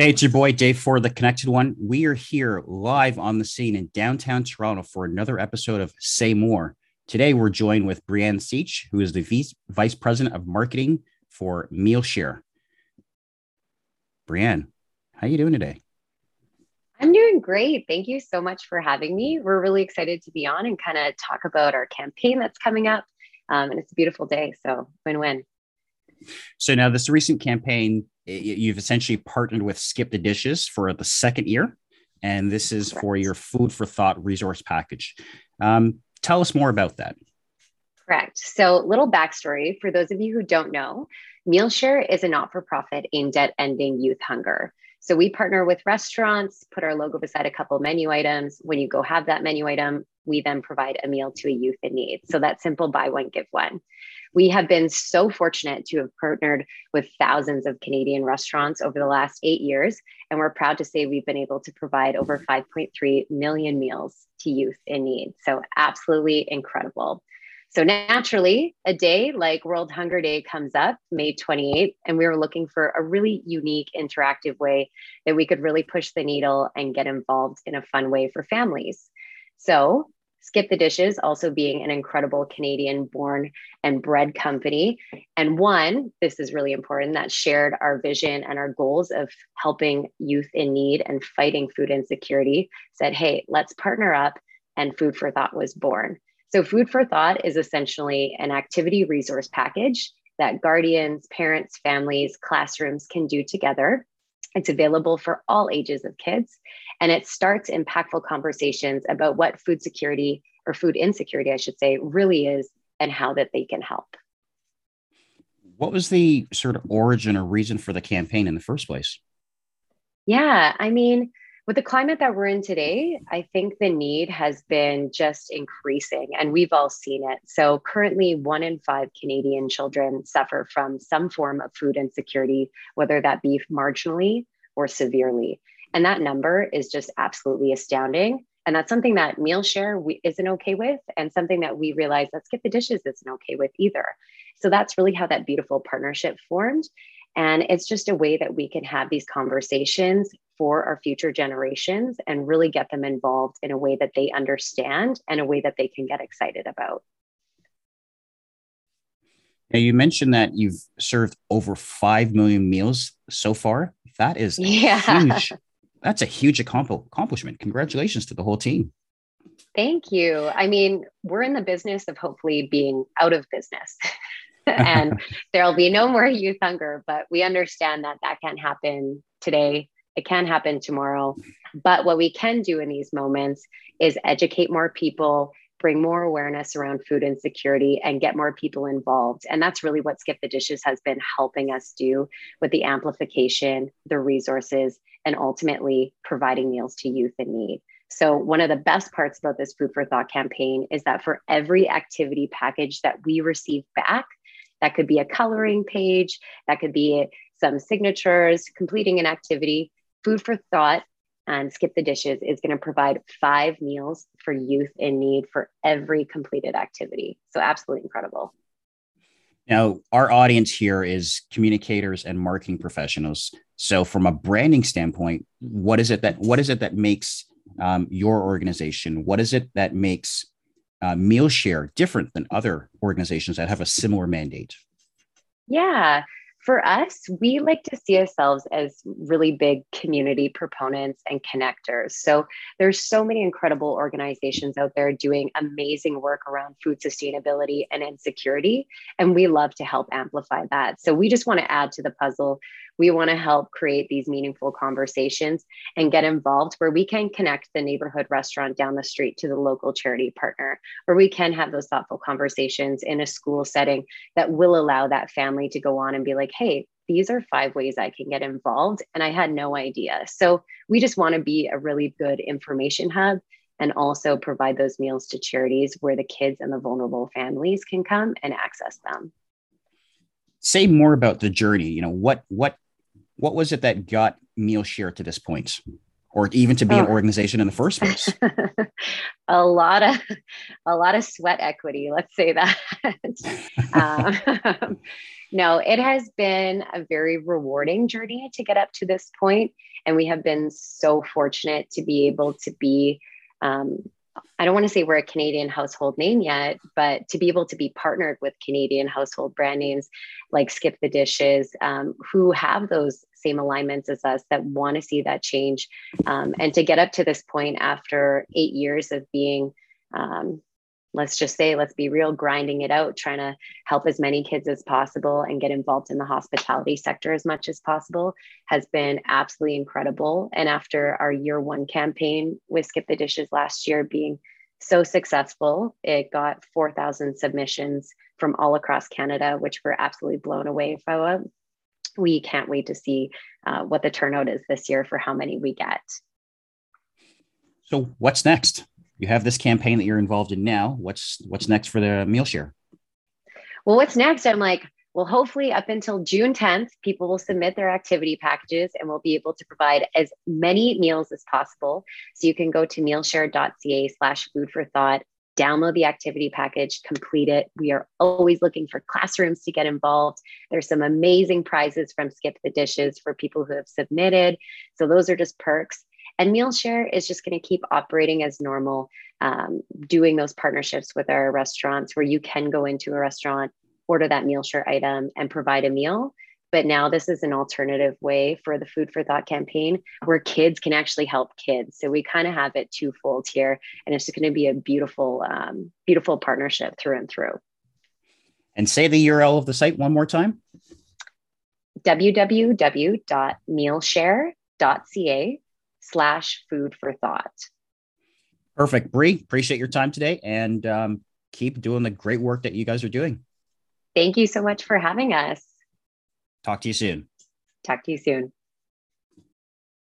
Hey, it's your boy Dave for the Connected One. We are here live on the scene in downtown Toronto for another episode of Say More. Today, we're joined with Breanne Sich, who is the vice, vice president of marketing for Mealshare. Breanne, how are you doing today? I'm doing great. Thank you so much for having me. We're really excited to be on and kind of talk about our campaign that's coming up. Um, and it's a beautiful day, so win-win. So now, this recent campaign you've essentially partnered with Skip the Dishes for the second year, and this is Correct. for your Food for Thought resource package. Um, tell us more about that. Correct. So, little backstory for those of you who don't know, Mealshare is a not for profit aimed at ending youth hunger. So, we partner with restaurants, put our logo beside a couple menu items. When you go have that menu item, we then provide a meal to a youth in need. So, that simple buy one, give one. We have been so fortunate to have partnered with thousands of Canadian restaurants over the last eight years. And we're proud to say we've been able to provide over 5.3 million meals to youth in need. So, absolutely incredible. So, naturally, a day like World Hunger Day comes up, May 28th, and we were looking for a really unique, interactive way that we could really push the needle and get involved in a fun way for families. So, Skip the Dishes also being an incredible Canadian born and bred company. And one, this is really important, that shared our vision and our goals of helping youth in need and fighting food insecurity, said, hey, let's partner up. And Food for Thought was born. So, Food for Thought is essentially an activity resource package that guardians, parents, families, classrooms can do together it's available for all ages of kids, and it starts impactful conversations about what food security or food insecurity, I should say, really is and how that they can help. What was the sort of origin or reason for the campaign in the first place? Yeah, I mean, with the climate that we're in today, I think the need has been just increasing, and we've all seen it. So, currently, one in five Canadian children suffer from some form of food insecurity, whether that be marginally or severely. And that number is just absolutely astounding. And that's something that Mealshare we, isn't okay with, and something that we realize let's get the Dishes isn't okay with either. So, that's really how that beautiful partnership formed. And it's just a way that we can have these conversations for our future generations and really get them involved in a way that they understand and a way that they can get excited about. Now, you mentioned that you've served over 5 million meals so far. That is yeah. huge. That's a huge accomplishment. Congratulations to the whole team. Thank you. I mean, we're in the business of hopefully being out of business. and there'll be no more youth hunger. But we understand that that can't happen today. It can happen tomorrow. But what we can do in these moments is educate more people, bring more awareness around food insecurity, and get more people involved. And that's really what Skip the Dishes has been helping us do with the amplification, the resources, and ultimately providing meals to youth in need. So, one of the best parts about this Food for Thought campaign is that for every activity package that we receive back, that could be a coloring page, that could be some signatures, completing an activity. Food for Thought and Skip the Dishes is going to provide five meals for youth in need for every completed activity. So, absolutely incredible. Now, our audience here is communicators and marketing professionals. So, from a branding standpoint, what is it that what is it that makes um, your organization? What is it that makes uh, Mealshare different than other organizations that have a similar mandate? Yeah, for us, we like to see ourselves as really big community proponents and connectors. So there's so many incredible organizations out there doing amazing work around food sustainability and insecurity, and we love to help amplify that. So we just want to add to the puzzle we want to help create these meaningful conversations and get involved where we can connect the neighborhood restaurant down the street to the local charity partner, where we can have those thoughtful conversations in a school setting that will allow that family to go on and be like, hey, these are five ways I can get involved. And I had no idea. So we just want to be a really good information hub and also provide those meals to charities where the kids and the vulnerable families can come and access them say more about the journey you know what what what was it that got Neil Mealshare to this point, or even to be oh. an organization in the first place? a lot of a lot of sweat equity. Let's say that. um, no, it has been a very rewarding journey to get up to this point, and we have been so fortunate to be able to be. Um, I don't want to say we're a Canadian household name yet, but to be able to be partnered with Canadian household brand names like Skip the Dishes, um, who have those same alignments as us that want to see that change, um, and to get up to this point after eight years of being um, let's just say, let's be real, grinding it out, trying to help as many kids as possible and get involved in the hospitality sector as much as possible has been absolutely incredible. And after our year one campaign with Skip the Dishes last year being so successful, it got 4,000 submissions from all across Canada, which we're absolutely blown away by. We can't wait to see uh, what the turnout is this year for how many we get. So, what's next? You have this campaign that you're involved in now. What's what's next for the Mealshare? Well, what's next? I'm like, well, hopefully up until June 10th, people will submit their activity packages and we'll be able to provide as many meals as possible. So you can go to mealshare.ca slash food for thought, download the activity package, complete it. We are always looking for classrooms to get involved. There's some amazing prizes from Skip the Dishes for people who have submitted. So those are just perks. And MealShare is just going to keep operating as normal, um, doing those partnerships with our restaurants where you can go into a restaurant, order that MealShare item, and provide a meal. But now this is an alternative way for the Food for Thought campaign where kids can actually help kids. So we kind of have it twofold here, and it's going to be a beautiful, um, beautiful partnership through and through. And say the URL of the site one more time www.mealshare.ca slash food for thought. Perfect. Bree, appreciate your time today and um, keep doing the great work that you guys are doing. Thank you so much for having us. Talk to you soon. Talk to you soon.